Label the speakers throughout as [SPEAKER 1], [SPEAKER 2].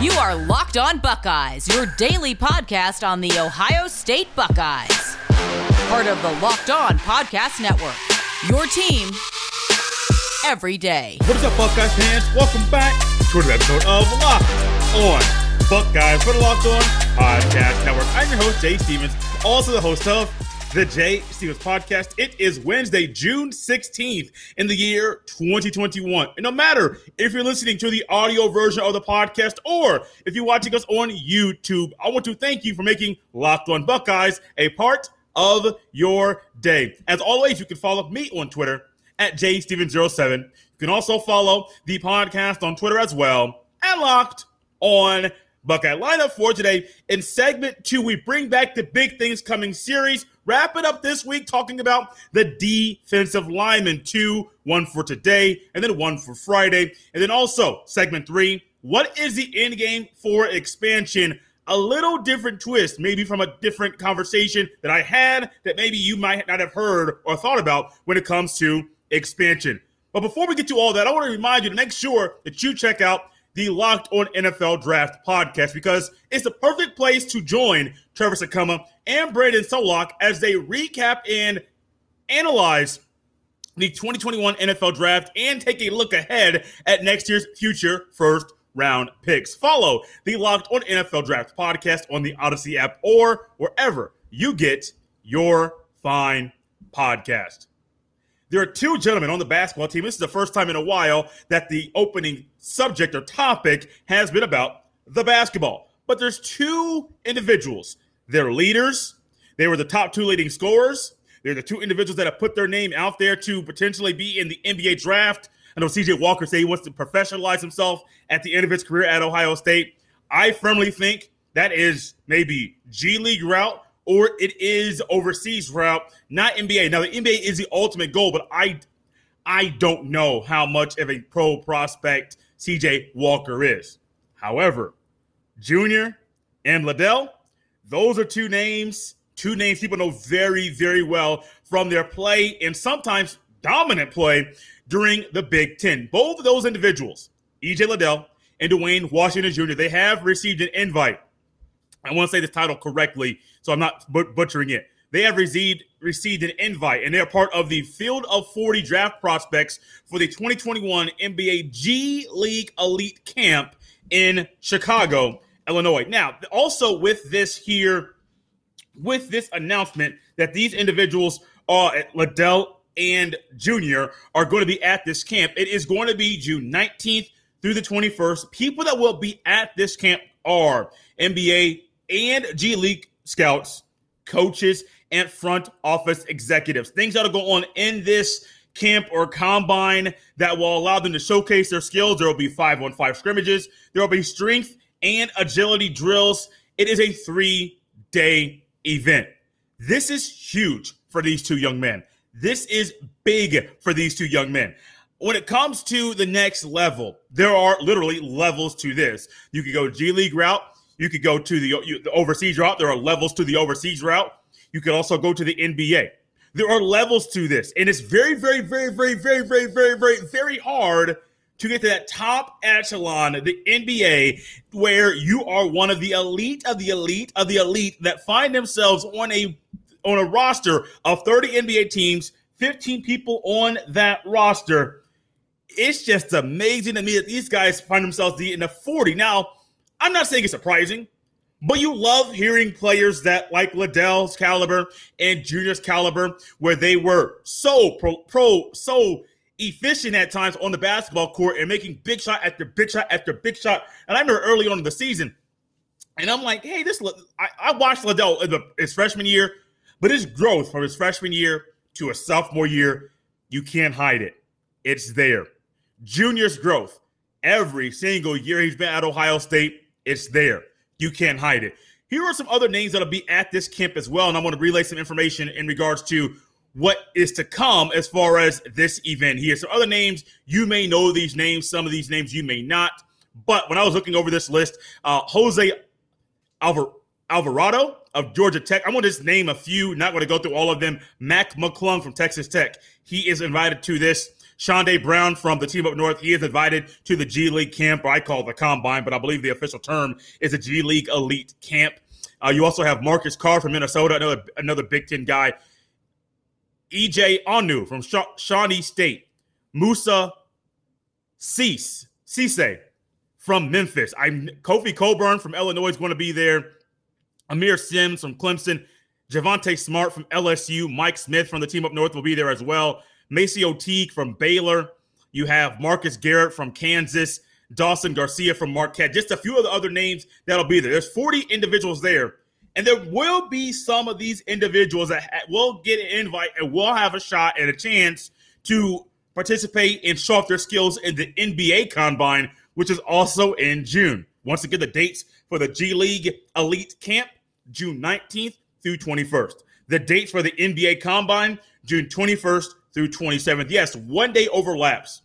[SPEAKER 1] You are Locked On Buckeyes, your daily podcast on the Ohio State Buckeyes. Part of the Locked On Podcast Network. Your team every day.
[SPEAKER 2] What is up, Buckeyes fans? Welcome back to another episode of Locked On Buckeyes for the Locked On Podcast Network. I'm your host, Jay Stevens, also the host of the Jay Stevens Podcast. It is Wednesday, June 16th in the year 2021. And no matter if you're listening to the audio version of the podcast or if you're watching us on YouTube, I want to thank you for making Locked On Buckeyes a part of your day. As always, you can follow me on Twitter at jstevens07. You can also follow the podcast on Twitter as well at Locked On Buckeye lineup for today. In segment two, we bring back the Big Things Coming series. Wrap it up this week talking about the defensive lineman. Two, one for today, and then one for Friday. And then also, segment three, what is the end game for expansion? A little different twist, maybe from a different conversation that I had that maybe you might not have heard or thought about when it comes to expansion. But before we get to all that, I want to remind you to make sure that you check out the Locked On NFL Draft podcast because it's the perfect place to join Trevor Sikkema and Brandon Solak as they recap and analyze the 2021 NFL Draft and take a look ahead at next year's future first round picks. Follow the Locked On NFL Draft podcast on the Odyssey app or wherever you get your fine podcast. There are two gentlemen on the basketball team. This is the first time in a while that the opening subject or topic has been about the basketball. But there's two individuals. They're leaders. They were the top two leading scorers. They're the two individuals that have put their name out there to potentially be in the NBA draft. I know CJ Walker say he wants to professionalize himself at the end of his career at Ohio State. I firmly think that is maybe G League route or it is overseas route, not NBA. Now the NBA is the ultimate goal, but I I don't know how much of a pro prospect CJ Walker is. However, Junior and Liddell, those are two names, two names people know very, very well from their play and sometimes dominant play during the Big Ten. Both of those individuals, EJ Liddell and Duane Washington Jr., they have received an invite. I want to say this title correctly, so I'm not but- butchering it. They have received received an invite, and they're part of the Field of 40 draft prospects for the 2021 NBA G League Elite Camp in Chicago, Illinois. Now, also with this here, with this announcement that these individuals are at Liddell and Junior are going to be at this camp. It is going to be June 19th through the 21st. People that will be at this camp are NBA and G League scouts, coaches, and front office executives. Things that'll go on in this camp or combine that will allow them to showcase their skills. There will be five on five scrimmages. There will be strength and agility drills. It is a three day event. This is huge for these two young men. This is big for these two young men. When it comes to the next level, there are literally levels to this. You could go G League route. You could go to the, the overseas route. There are levels to the overseas route. You could also go to the NBA. There are levels to this, and it's very, very, very, very, very, very, very, very, very hard to get to that top echelon, the NBA, where you are one of the elite of the elite of the elite that find themselves on a on a roster of 30 NBA teams, 15 people on that roster. It's just amazing to me that these guys find themselves in the 40. Now, I'm not saying it's surprising, but you love hearing players that like Liddell's caliber and Junior's caliber, where they were so pro, pro so efficient at times on the basketball court and making big shot after big shot after big shot. And I remember early on in the season, and I'm like, hey, this I, I watched Liddell in the, his freshman year, but his growth from his freshman year to a sophomore year, you can't hide it. It's there. Junior's growth every single year he's been at Ohio State, it's there. You can't hide it. Here are some other names that'll be at this camp as well, and I want to relay some information in regards to what is to come as far as this event here. So, other names, you may know these names, some of these names you may not. But when I was looking over this list, uh, Jose Alvar- Alvarado of Georgia Tech, I'm going to just name a few, not going to go through all of them. Mac McClung from Texas Tech, he is invited to this. Chaundee Brown from the team up north, he is invited to the G League camp, or I call it the combine, but I believe the official term is a G League elite camp. Uh, you also have Marcus Carr from Minnesota, another another Big Ten guy. EJ Onu from Sha- Shawnee State. Moussa Cease, Cisse from Memphis. I'm Kofi Cockburn from Illinois is going to be there. Aamir Simms from Clemson. Javonte Smart from LSU. Mike Smith from the team up north will be there as well. MaCio Teague from Baylor. You have Marcus Garrett from Kansas. Dawson Garcia from Marquette. Just a few of the other names that'll be there. There's 40 individuals there. And there will be some of these individuals that will get an invite and will have a shot and a chance to participate and show off their skills in the NBA Combine, which is also in June. Once again, the dates for the G League Elite Camp, June 19th through 21st. The dates for the NBA Combine, June 21st through 27th. Yes, one day overlaps,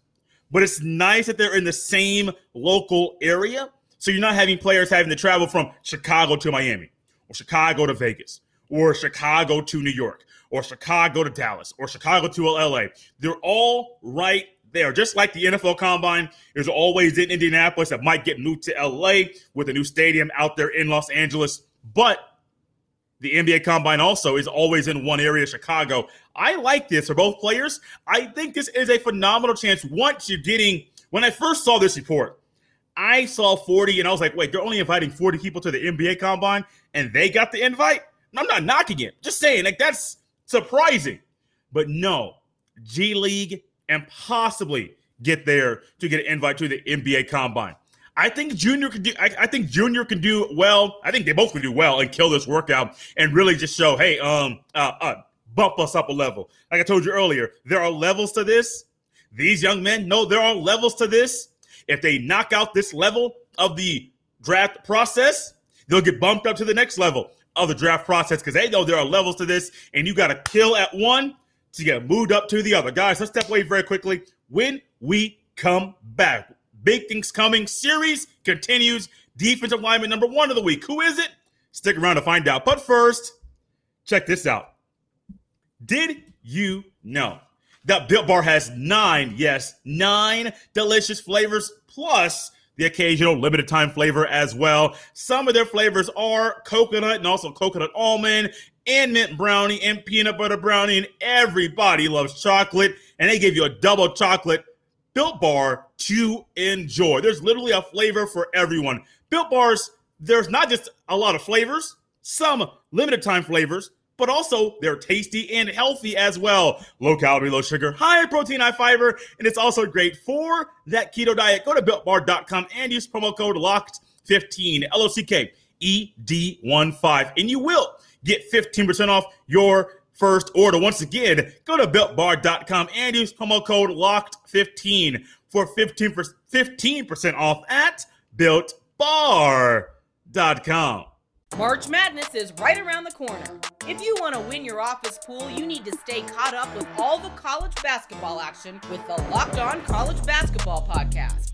[SPEAKER 2] but it's nice that they're in the same local area. So you're not having players having to travel from Chicago to Miami or Chicago to Vegas or Chicago to New York or Chicago to Dallas or Chicago to LA. They're all right there. Just like the NFL Combine is always in Indianapolis that might get moved to LA with a new stadium out there in Los Angeles. But the NBA Combine also is always in one area, Chicago. I like this for both players. I think this is a phenomenal chance once you're getting. When I first saw this report, I saw 40 and I was like, wait, they're only inviting 40 people to the NBA Combine and they got the invite? I'm not knocking it. Just saying, like, that's surprising. But no, G League and possibly get there to get an invite to the NBA Combine. I think Junior can do. I, I, think Junior can do well. I think they both can do well and kill this workout and really just show, hey, um, uh, uh, bump us up a level. Like I told you earlier, there are levels to this. These young men know there are levels to this. If they knock out this level of the draft process, they'll get bumped up to the next level of the draft process because they know there are levels to this, and you got to kill at one to get moved up to the other. Guys, let's step away very quickly. When we come back, big things coming. Series continues. Defensive lineman number one of the week. Who is it? Stick around to find out. But first, check this out. Did you know that Built Bar has nine, yes, nine delicious flavors plus the occasional limited time flavor as well. Some of their flavors are coconut and also coconut almond and mint brownie and peanut butter brownie. And everybody loves chocolate. And they give you a double chocolate built bar to enjoy. There's literally a flavor for everyone. Built bars, there's not just a lot of flavors, some limited time flavors, but also they're tasty and healthy as well. Low calorie, low sugar, high protein, high fiber, and it's also great for that keto diet. Go to builtbar.com and use promo code LOCKED15, L O C K E D 1 5, and you will get 15% off your first order. Once again, go to builtbar.com and use promo code LOCKED15 for 15%, 15% off at builtbar.com.
[SPEAKER 1] March Madness is right around the corner. If you want to win your office pool, you need to stay caught up with all the college basketball action with the Locked On College Basketball Podcast.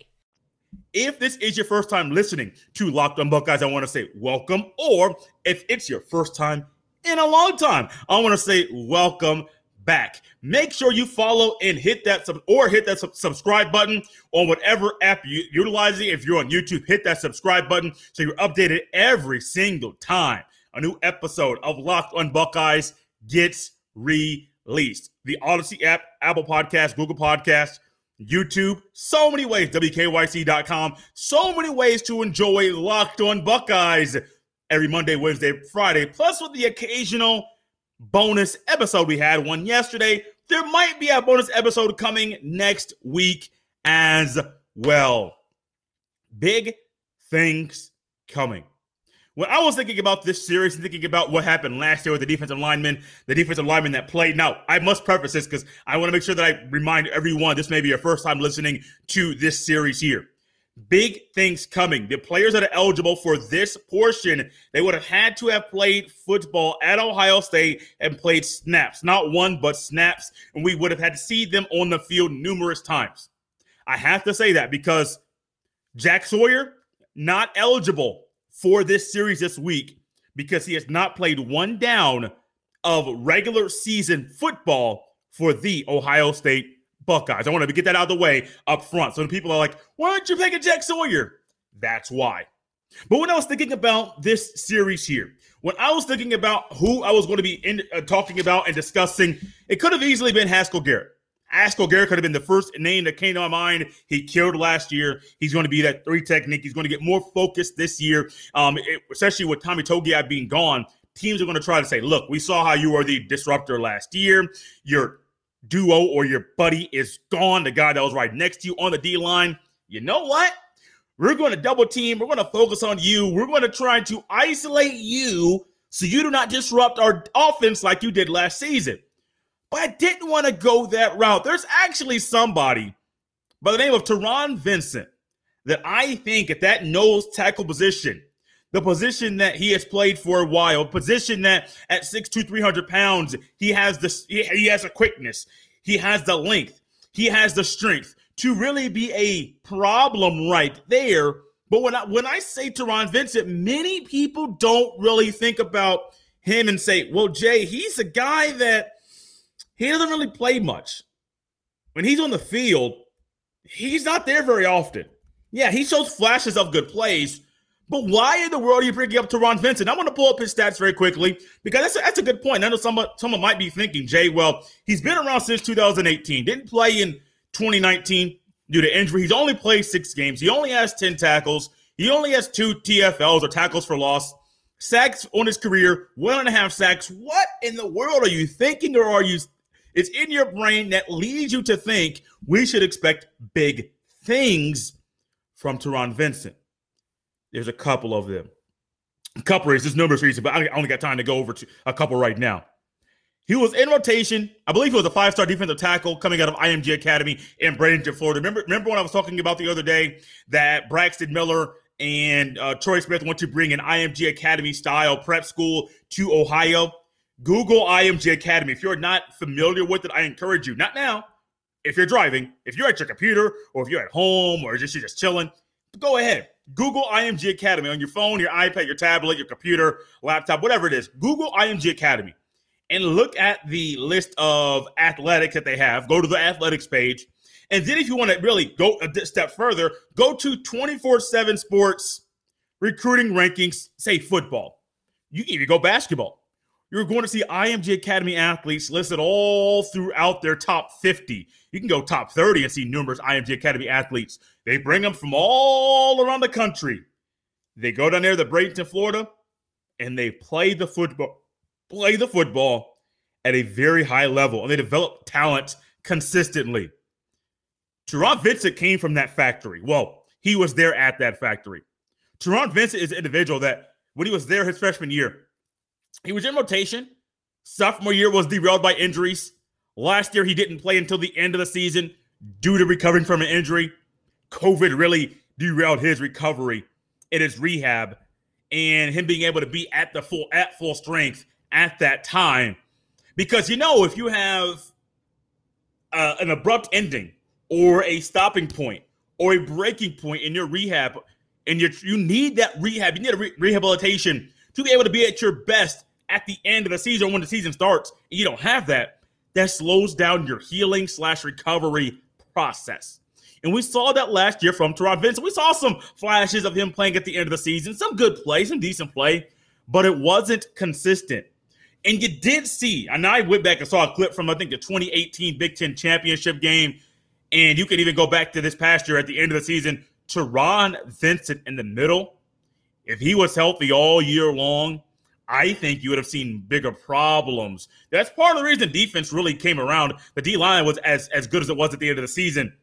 [SPEAKER 2] If this is your first time listening to Locked On Buckeyes, I want to say welcome. Or if it's your first time in a long time, I want to say welcome back. Make sure you follow and hit that sub or hit that sub- subscribe button on whatever app you're utilizing. If you're on YouTube, hit that subscribe button so you're updated every single time a new episode of Locked on Buckeyes gets released. The Odyssey app, Apple Podcast, Google Podcast, YouTube, so many ways, WKYC.com, so many ways to enjoy Locked on Buckeyes every Monday, Wednesday, Friday, plus with the occasional bonus episode. We had one yesterday. There might be a bonus episode coming next week as well. Big things coming. When I was thinking about this series and thinking about what happened last year with the defensive linemen, the defensive linemen that played. Now, I must preface this because I want to make sure that I remind everyone this may be your first time listening to this series here. big things coming. The players that are eligible for this portion, they would have had to have played football at Ohio State and played snaps, not one, but snaps. And we would have had to see them on the field numerous times. I have to say that because Jack Sawyer, not eligible for this series this week because he has not played one down of regular season football for the Ohio State Buckeyes. I want to get that out of the way up front. So the people are like, why aren't you picking Jack Sawyer? That's why. But when I was thinking about this series here, when I was thinking about who I was going to be in, uh, talking about and discussing, it could have easily been Haskell Garrett. Haskell Garrett could have been the first name that came to my mind. He killed last year. He's going to be that three technique. He's going to get more focused this year, um, it, especially with Tommy Togiai being gone. Teams are going to try to say, look, we saw how you were the disruptor last year. Your duo or your buddy is gone, the guy that was right next to you on the D line. You know what? We're going to double team. We're going to focus on you. We're going to try to isolate you so you do not disrupt our offense like you did last season. But I didn't want to go that route. There's actually somebody by the name of Taron Vincent that I think at that nose tackle position, the position that he has played for a while, position that at 6'2, 300 pounds, he has this, he has a quickness, he has the length, he has the strength to really be a problem right there. But when I when I say Taron Vincent, many people don't really think about him and say, well, Jay, he's a guy that he doesn't really play much. When he's on the field, he's not there very often. Yeah, he shows flashes of good plays, but why in the world are you bringing up Taron Vincent? I'm going to pull up his stats very quickly because that's a, that's a good point. I know someone, someone might be thinking, Jay, well, he's been around since 2018. Didn't play in 2019 due to injury. He's only played six games. He only has 10 tackles. He only has two TFLs or tackles for loss. Sacks on his career, one and a half sacks. What in the world are you thinking or are you it's in your brain that leads you to think we should expect big things from Taron Vincent. There's a couple of them. A couple reasons, numerous reasons, but I only got time to go over to a couple right now. He was in rotation. I believe he was a five-star defensive tackle coming out of IMG Academy in Bradenton, Florida. Remember, remember when I was talking about the other day that Braxton Miller and uh, Troy Smith want to bring an IMG Academy style prep school to Ohio? Google IMG Academy. If you're not familiar with it, I encourage you, not now, if you're driving, if you're at your computer or if you're at home or just you're just chilling, go ahead. Google IMG Academy on your phone, your iPad, your tablet, your computer, laptop, whatever it is. Google IMG Academy and look at the list of athletics that they have. Go to the athletics page. And then if you want to really go a step further, go to 24/7 sports recruiting rankings, say football. You can even go basketball you're going to see IMG Academy athletes listed all throughout their top 50. You can go top 30 and see numerous IMG Academy athletes. They bring them from all around the country. They go down there to Bradenton, Florida, and they play the football, play the football at a very high level, and they develop talent consistently. Taron Vincent came from that factory. Well, he was there at that factory. Taron Vincent is an individual that when he was there his freshman year, he was in rotation. Sophomore year was derailed by injuries. Last year, he didn't play until the end of the season due to recovering from an injury. COVID really derailed his recovery in his rehab and him being able to be at the full at full strength at that time. Because you know, if you have uh, an abrupt ending or a stopping point or a breaking point in your rehab, and you you need that rehab, you need a re- rehabilitation to be able to be at your best at the end of the season when the season starts, you don't have that, that slows down your healing slash recovery process. And we saw that last year from Taron Vincent. We saw some flashes of him playing at the end of the season, some good play, some decent play, but it wasn't consistent. And you did see, and I went back and saw a clip from, I think, the 2018 Big Ten championship game. And you can even go back to this past year at the end of the season. Taron Vincent in the middle, if he was healthy all year long, I think you would have seen bigger problems. That's part of the reason defense really came around. The D line was as as good as it was at the end of the season.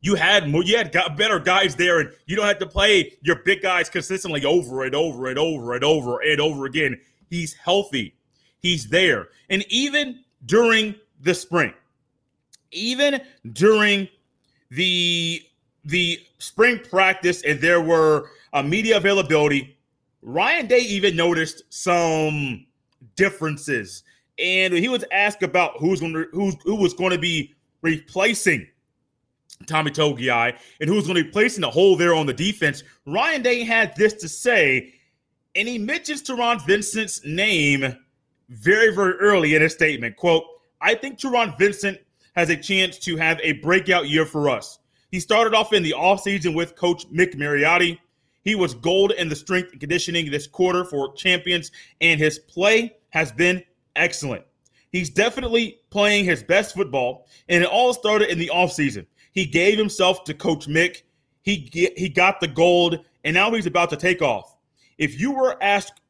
[SPEAKER 2] You had more, you had got better guys there, and you don't have to play your big guys consistently over and over and over and over and over again. He's healthy, he's there, and even during the spring, even during the the spring practice and there were a media availability, Ryan Day even noticed some differences, and he was asked about who's going to who's who was going to be replacing Tommy Togiai and who's going to be placing the hole there on the defense. Ryan Day had this to say, and he mentions Taron Vincent's name very, very early in his statement. Quote, I think Taron Vincent has a chance to have a breakout year for us. He started off in the offseason with coach Mick Marotti. He was gold in the strength and conditioning this quarter for champions, and his play has been excellent. He's definitely playing his best football, and it all started in the offseason. He gave himself to Coach Mick. He he got the gold, and now he's about to take off. If you were asked,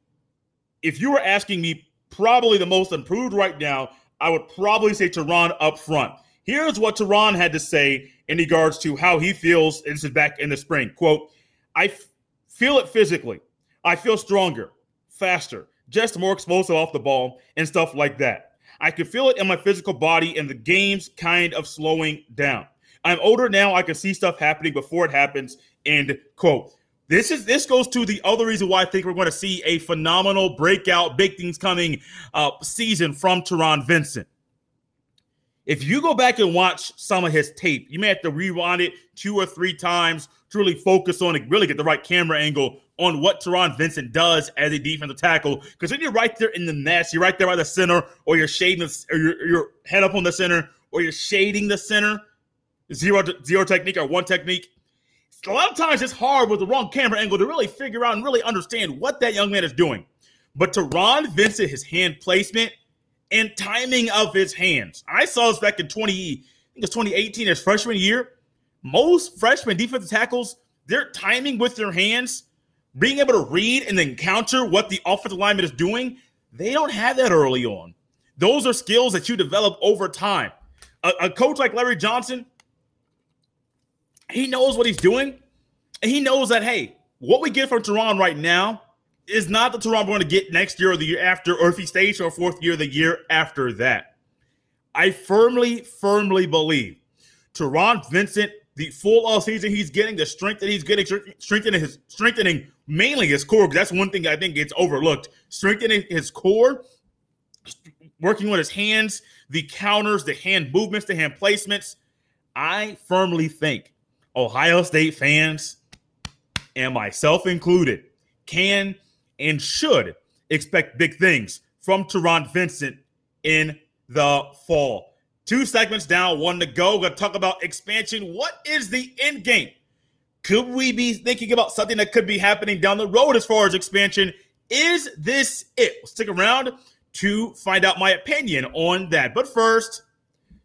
[SPEAKER 2] if you were asking me, probably the most improved right now, I would probably say Taron up front. Here's what Taron had to say in regards to how he feels. This is back in the spring. Quote: I feel it physically. I feel stronger, faster, just more explosive off the ball and stuff like that. I can feel it in my physical body, and the game's kind of slowing down. I'm older now. I can see stuff happening before it happens. End quote. This is this goes to the other reason why I think we're going to see a phenomenal breakout, big things coming uh, season from Taron Vincent. If you go back and watch some of his tape, you may have to rewind it two or three times to really focus on it, really get the right camera angle on what Taron Vincent does as a defensive tackle. Because when you're right there in the nest, you're right there by the center, or you're shading, the, or you're, you're head up on the center, or you're shading the center zero zero technique or one technique. A lot of times it's hard with the wrong camera angle to really figure out and really understand what that young man is doing. But Taron Vincent, his hand placement and timing of his hands. I saw this back in 20, I think it's 2018, his freshman year. Most freshman defensive tackles, their timing with their hands, being able to read and then counter what the offensive lineman is doing, they don't have that early on. Those are skills that you develop over time. A, a coach like Larry Johnson, he knows what he's doing. And he knows that, hey, what we get from Taron right now is not the Taron we're going to get next year or the year after, or if he stays for fourth year, the year after that. I firmly, firmly believe Taron Vincent, the full all season he's getting, the strength that he's getting, strengthening his strengthening mainly his core, that's one thing I think gets overlooked. Strengthening his core, working with his hands, the counters, the hand movements, the hand placements. I firmly think Ohio State fans, and myself included, can and should expect big things from Taron Vincent in the fall. Two segments down, one to go. We're going to talk about expansion. What is the end game? Could we be thinking about something that could be happening down the road as far as expansion? Is this it? stick around to find out my opinion on that. But first,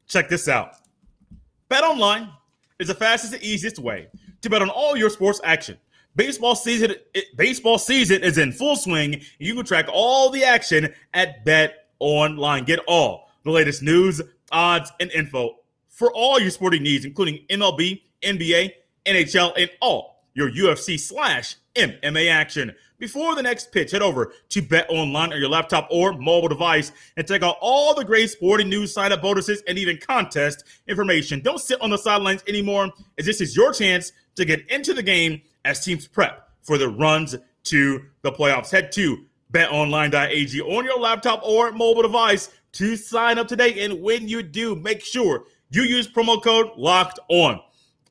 [SPEAKER 2] check this out. Bet online is the fastest and easiest way to bet on all your sports action. Baseball season, baseball season is in full swing. You can track all the action at Bet Online. Get all the latest news, odds, and info for all your sporting needs, including MLB, NBA, NHL, and all your UFC slash MMA action. Before the next pitch, head over to Bet Online on your laptop or mobile device and check out all the great sporting news, sign up bonuses, and even contest information. Don't sit on the sidelines anymore, as this is your chance to get into the game as teams prep for the runs to the playoffs. Head to betonline.ag on your laptop or mobile device to sign up today. And when you do, make sure you use promo code locked on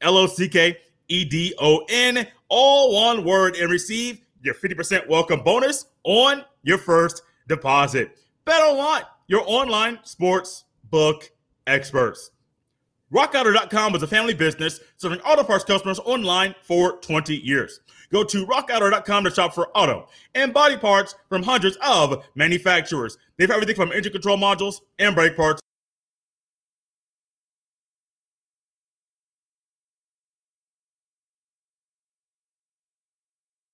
[SPEAKER 2] L O C K E D O N, all one word, and receive your 50% welcome bonus on your first deposit. Bet online, your online sports book experts. RockAuto.com is a family business serving auto parts customers online for 20 years. Go to RockAuto.com to shop for auto and body parts from hundreds of manufacturers. They have everything from engine control modules and brake parts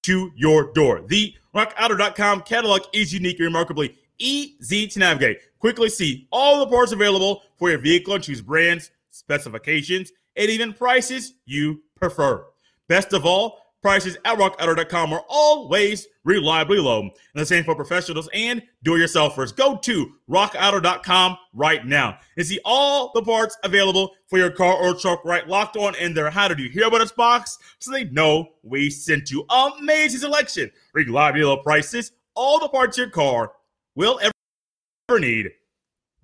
[SPEAKER 2] to your door. The rockauto.com catalog is unique and remarkably easy to navigate. Quickly see all the parts available for your vehicle and choose brands, specifications, and even prices you prefer. Best of all, Prices at rockauto.com are always reliably low. And the same for professionals and do-it-yourselfers. Go to rockauto.com right now and see all the parts available for your car or truck right locked on in their How Did You Hear About Us box so they know we sent you. Amazing selection, reliably low prices, all the parts your car will ever need.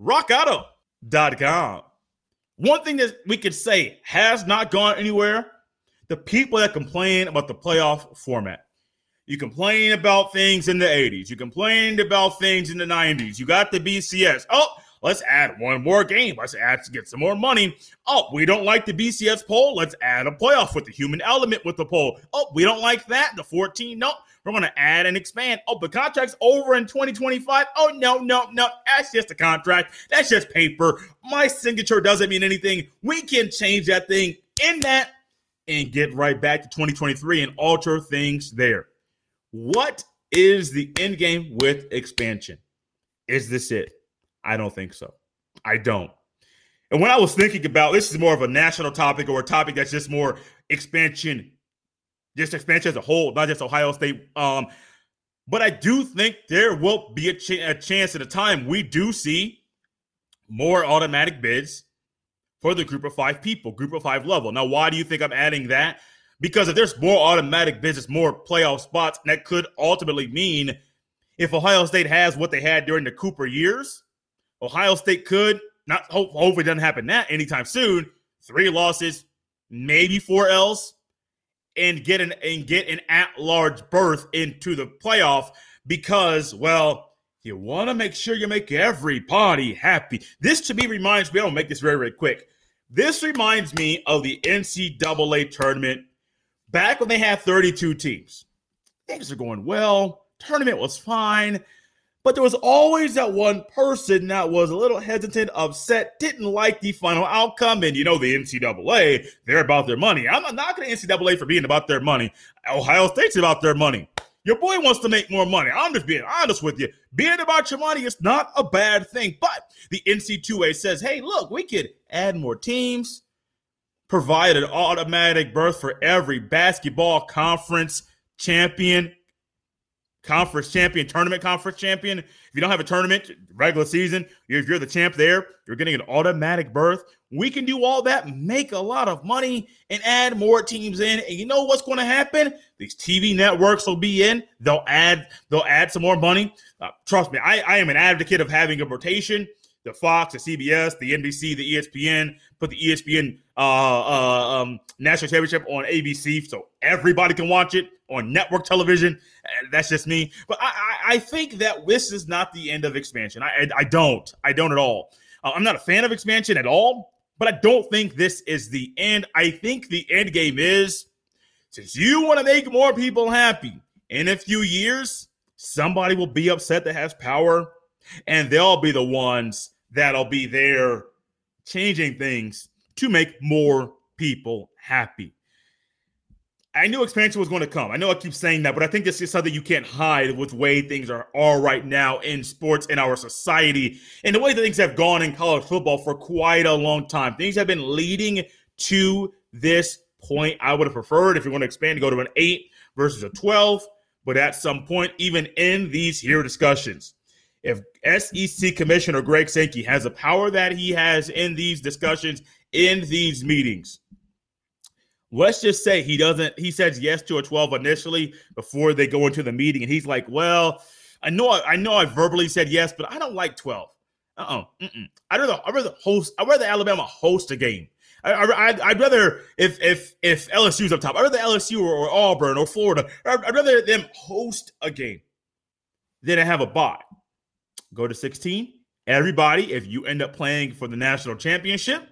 [SPEAKER 2] rockauto.com. One thing that we could say has not gone anywhere the people that complain about the playoff format. You complain about things in the 80s. You complained about things in the 90s. You got the BCS. Oh, let's add one more game. Let's add to get some more money. Oh, we don't like the BCS poll. Let's add a playoff with the human element with the poll. Oh, we don't like that. The 14. No, we're going to add and expand. Oh, the contract's over in 2025. Oh, no, no, no. That's just a contract. That's just paper. My signature doesn't mean anything. We can change that thing in that and get right back to 2023 and alter things there. What is the end game with expansion? Is this it? I don't think so. I don't. And when I was thinking about this is more of a national topic or a topic that's just more expansion, just expansion as a whole, not just Ohio State. Um, but I do think there will be a, ch- a chance at a time we do see more automatic bids for the group of five people, group of five level. Now, why do you think I'm adding that? Because if there's more automatic business, more playoff spots, that could ultimately mean if Ohio State has what they had during the Cooper years, Ohio State could not hope, hopefully doesn't happen that anytime soon. Three losses, maybe four L's, and get an and get an at-large berth into the playoff because, well, you want to make sure you make everybody happy. This to me reminds me, I'll make this very, very quick. This reminds me of the NCAA tournament back when they had 32 teams. Things are going well. Tournament was fine. But there was always that one person that was a little hesitant, upset, didn't like the final outcome. And you know, the NCAA, they're about their money. I'm not knocking the NCAA for being about their money. Ohio State's about their money. Your boy wants to make more money. I'm just being honest with you. Being about your money is not a bad thing. But the NC2A says, hey, look, we could add more teams, provide an automatic berth for every basketball conference champion, conference champion, tournament conference champion. If you don't have a tournament, regular season, if you're the champ there, you're getting an automatic berth. We can do all that, make a lot of money, and add more teams in. And you know what's going to happen? These TV networks will be in. They'll add. They'll add some more money. Uh, trust me, I, I am an advocate of having a rotation. The Fox, the CBS, the NBC, the ESPN. Put the ESPN uh, uh, um, national championship on ABC, so everybody can watch it on network television. That's just me. But I, I, I think that this is not the end of expansion. I, I, I don't. I don't at all. Uh, I'm not a fan of expansion at all but I don't think this is the end. I think the end game is since you want to make more people happy in a few years, somebody will be upset that has power, and they'll be the ones that'll be there changing things to make more people happy. I knew expansion was going to come. I know I keep saying that, but I think this is something you can't hide with the way things are, all right now in sports in our society and the way that things have gone in college football for quite a long time. Things have been leading to this point. I would have preferred if you want to expand to go to an eight versus a 12, but at some point, even in these here discussions, if SEC Commissioner Greg Sankey has the power that he has in these discussions, in these meetings, let's just say he doesn't he says yes to a 12 initially before they go into the meeting and he's like well i know i know i verbally said yes but i don't like 12 uh-uh mm-mm. i'd rather i'd rather host i'd rather alabama host a game I, would rather if if if LSU's up top, I'd rather LSU or, or Auburn or Florida. I'd, I'd rather them host a game than have a bye. Go to 16. Everybody, if you end up playing for the national championship,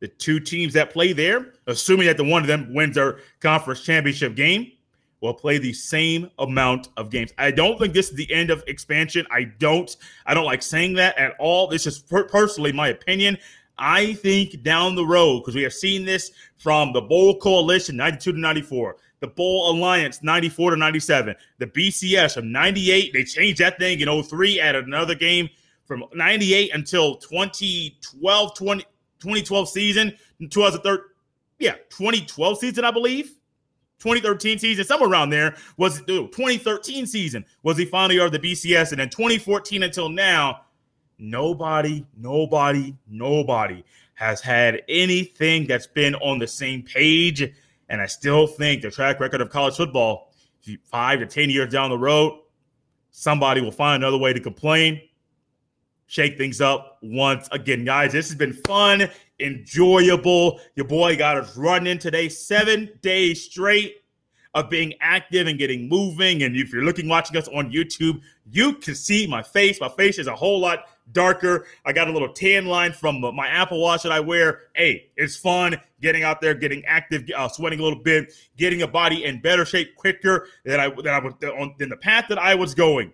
[SPEAKER 2] the two teams that play there, assuming that the one of them wins their conference championship game, will play the same amount of games. I don't think this is the end of expansion. I don't. I don't like saying that at all. This is per- personally my opinion. I think down the road, because we have seen this from the Bowl Coalition 92 to 94, the Bowl Alliance 94 to 97, the BCS from 98. They changed that thing in 03 at another game from 98 until 2012, 20, 2012 season, 2013, yeah, 2012 season, I believe. 2013 season, somewhere around there, was 2013 season was the final year of the BCS. And then 2014 until now, nobody, nobody, nobody has had anything that's been on the same page. And I still think the track record of college football, five to 10 years down the road, somebody will find another way to complain, shake things up once again. Guys, this has been fun, enjoyable. Your boy got us running today, seven days straight of being active and getting moving. And if you're looking, watching us on YouTube, you can see my face. My face is a whole lot darker. I got a little tan line from my Apple Watch that I wear. Hey, it's fun getting out there, getting active, uh, sweating a little bit, getting a body in better shape quicker than I than I was on than the path that I was going.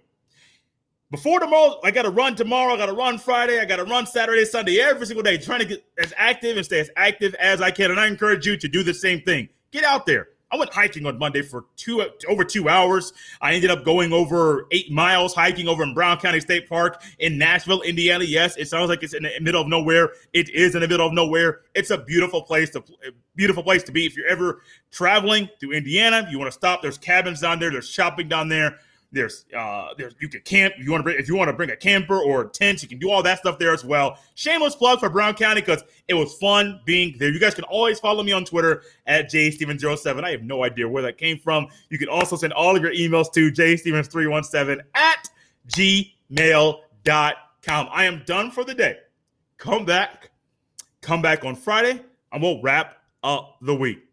[SPEAKER 2] Before tomorrow, I got to run tomorrow. I got to run Friday. I got to run Saturday, Sunday, every single day, trying to get as active and stay as active as I can. And I encourage you to do the same thing. Get out there, I went hiking on Monday for two over two hours. I ended up going over eight miles hiking over in Brown County State Park in Nashville, Indiana. Yes, it sounds like it's in the middle of nowhere. It is in the middle of nowhere. It's a beautiful place to beautiful place to be. If you're ever traveling to Indiana, you want to stop. There's cabins down there. There's shopping down there. There's uh there's you can camp if you want to bring if you want to bring a camper or a tent, you can do all that stuff there as well. Shameless plug for Brown County because it was fun being there. You guys can always follow me on Twitter at jstevens07. I have no idea where that came from. You can also send all of your emails to jstevens317 at gmail.com. I am done for the day. Come back, come back on Friday, and we'll wrap up the week.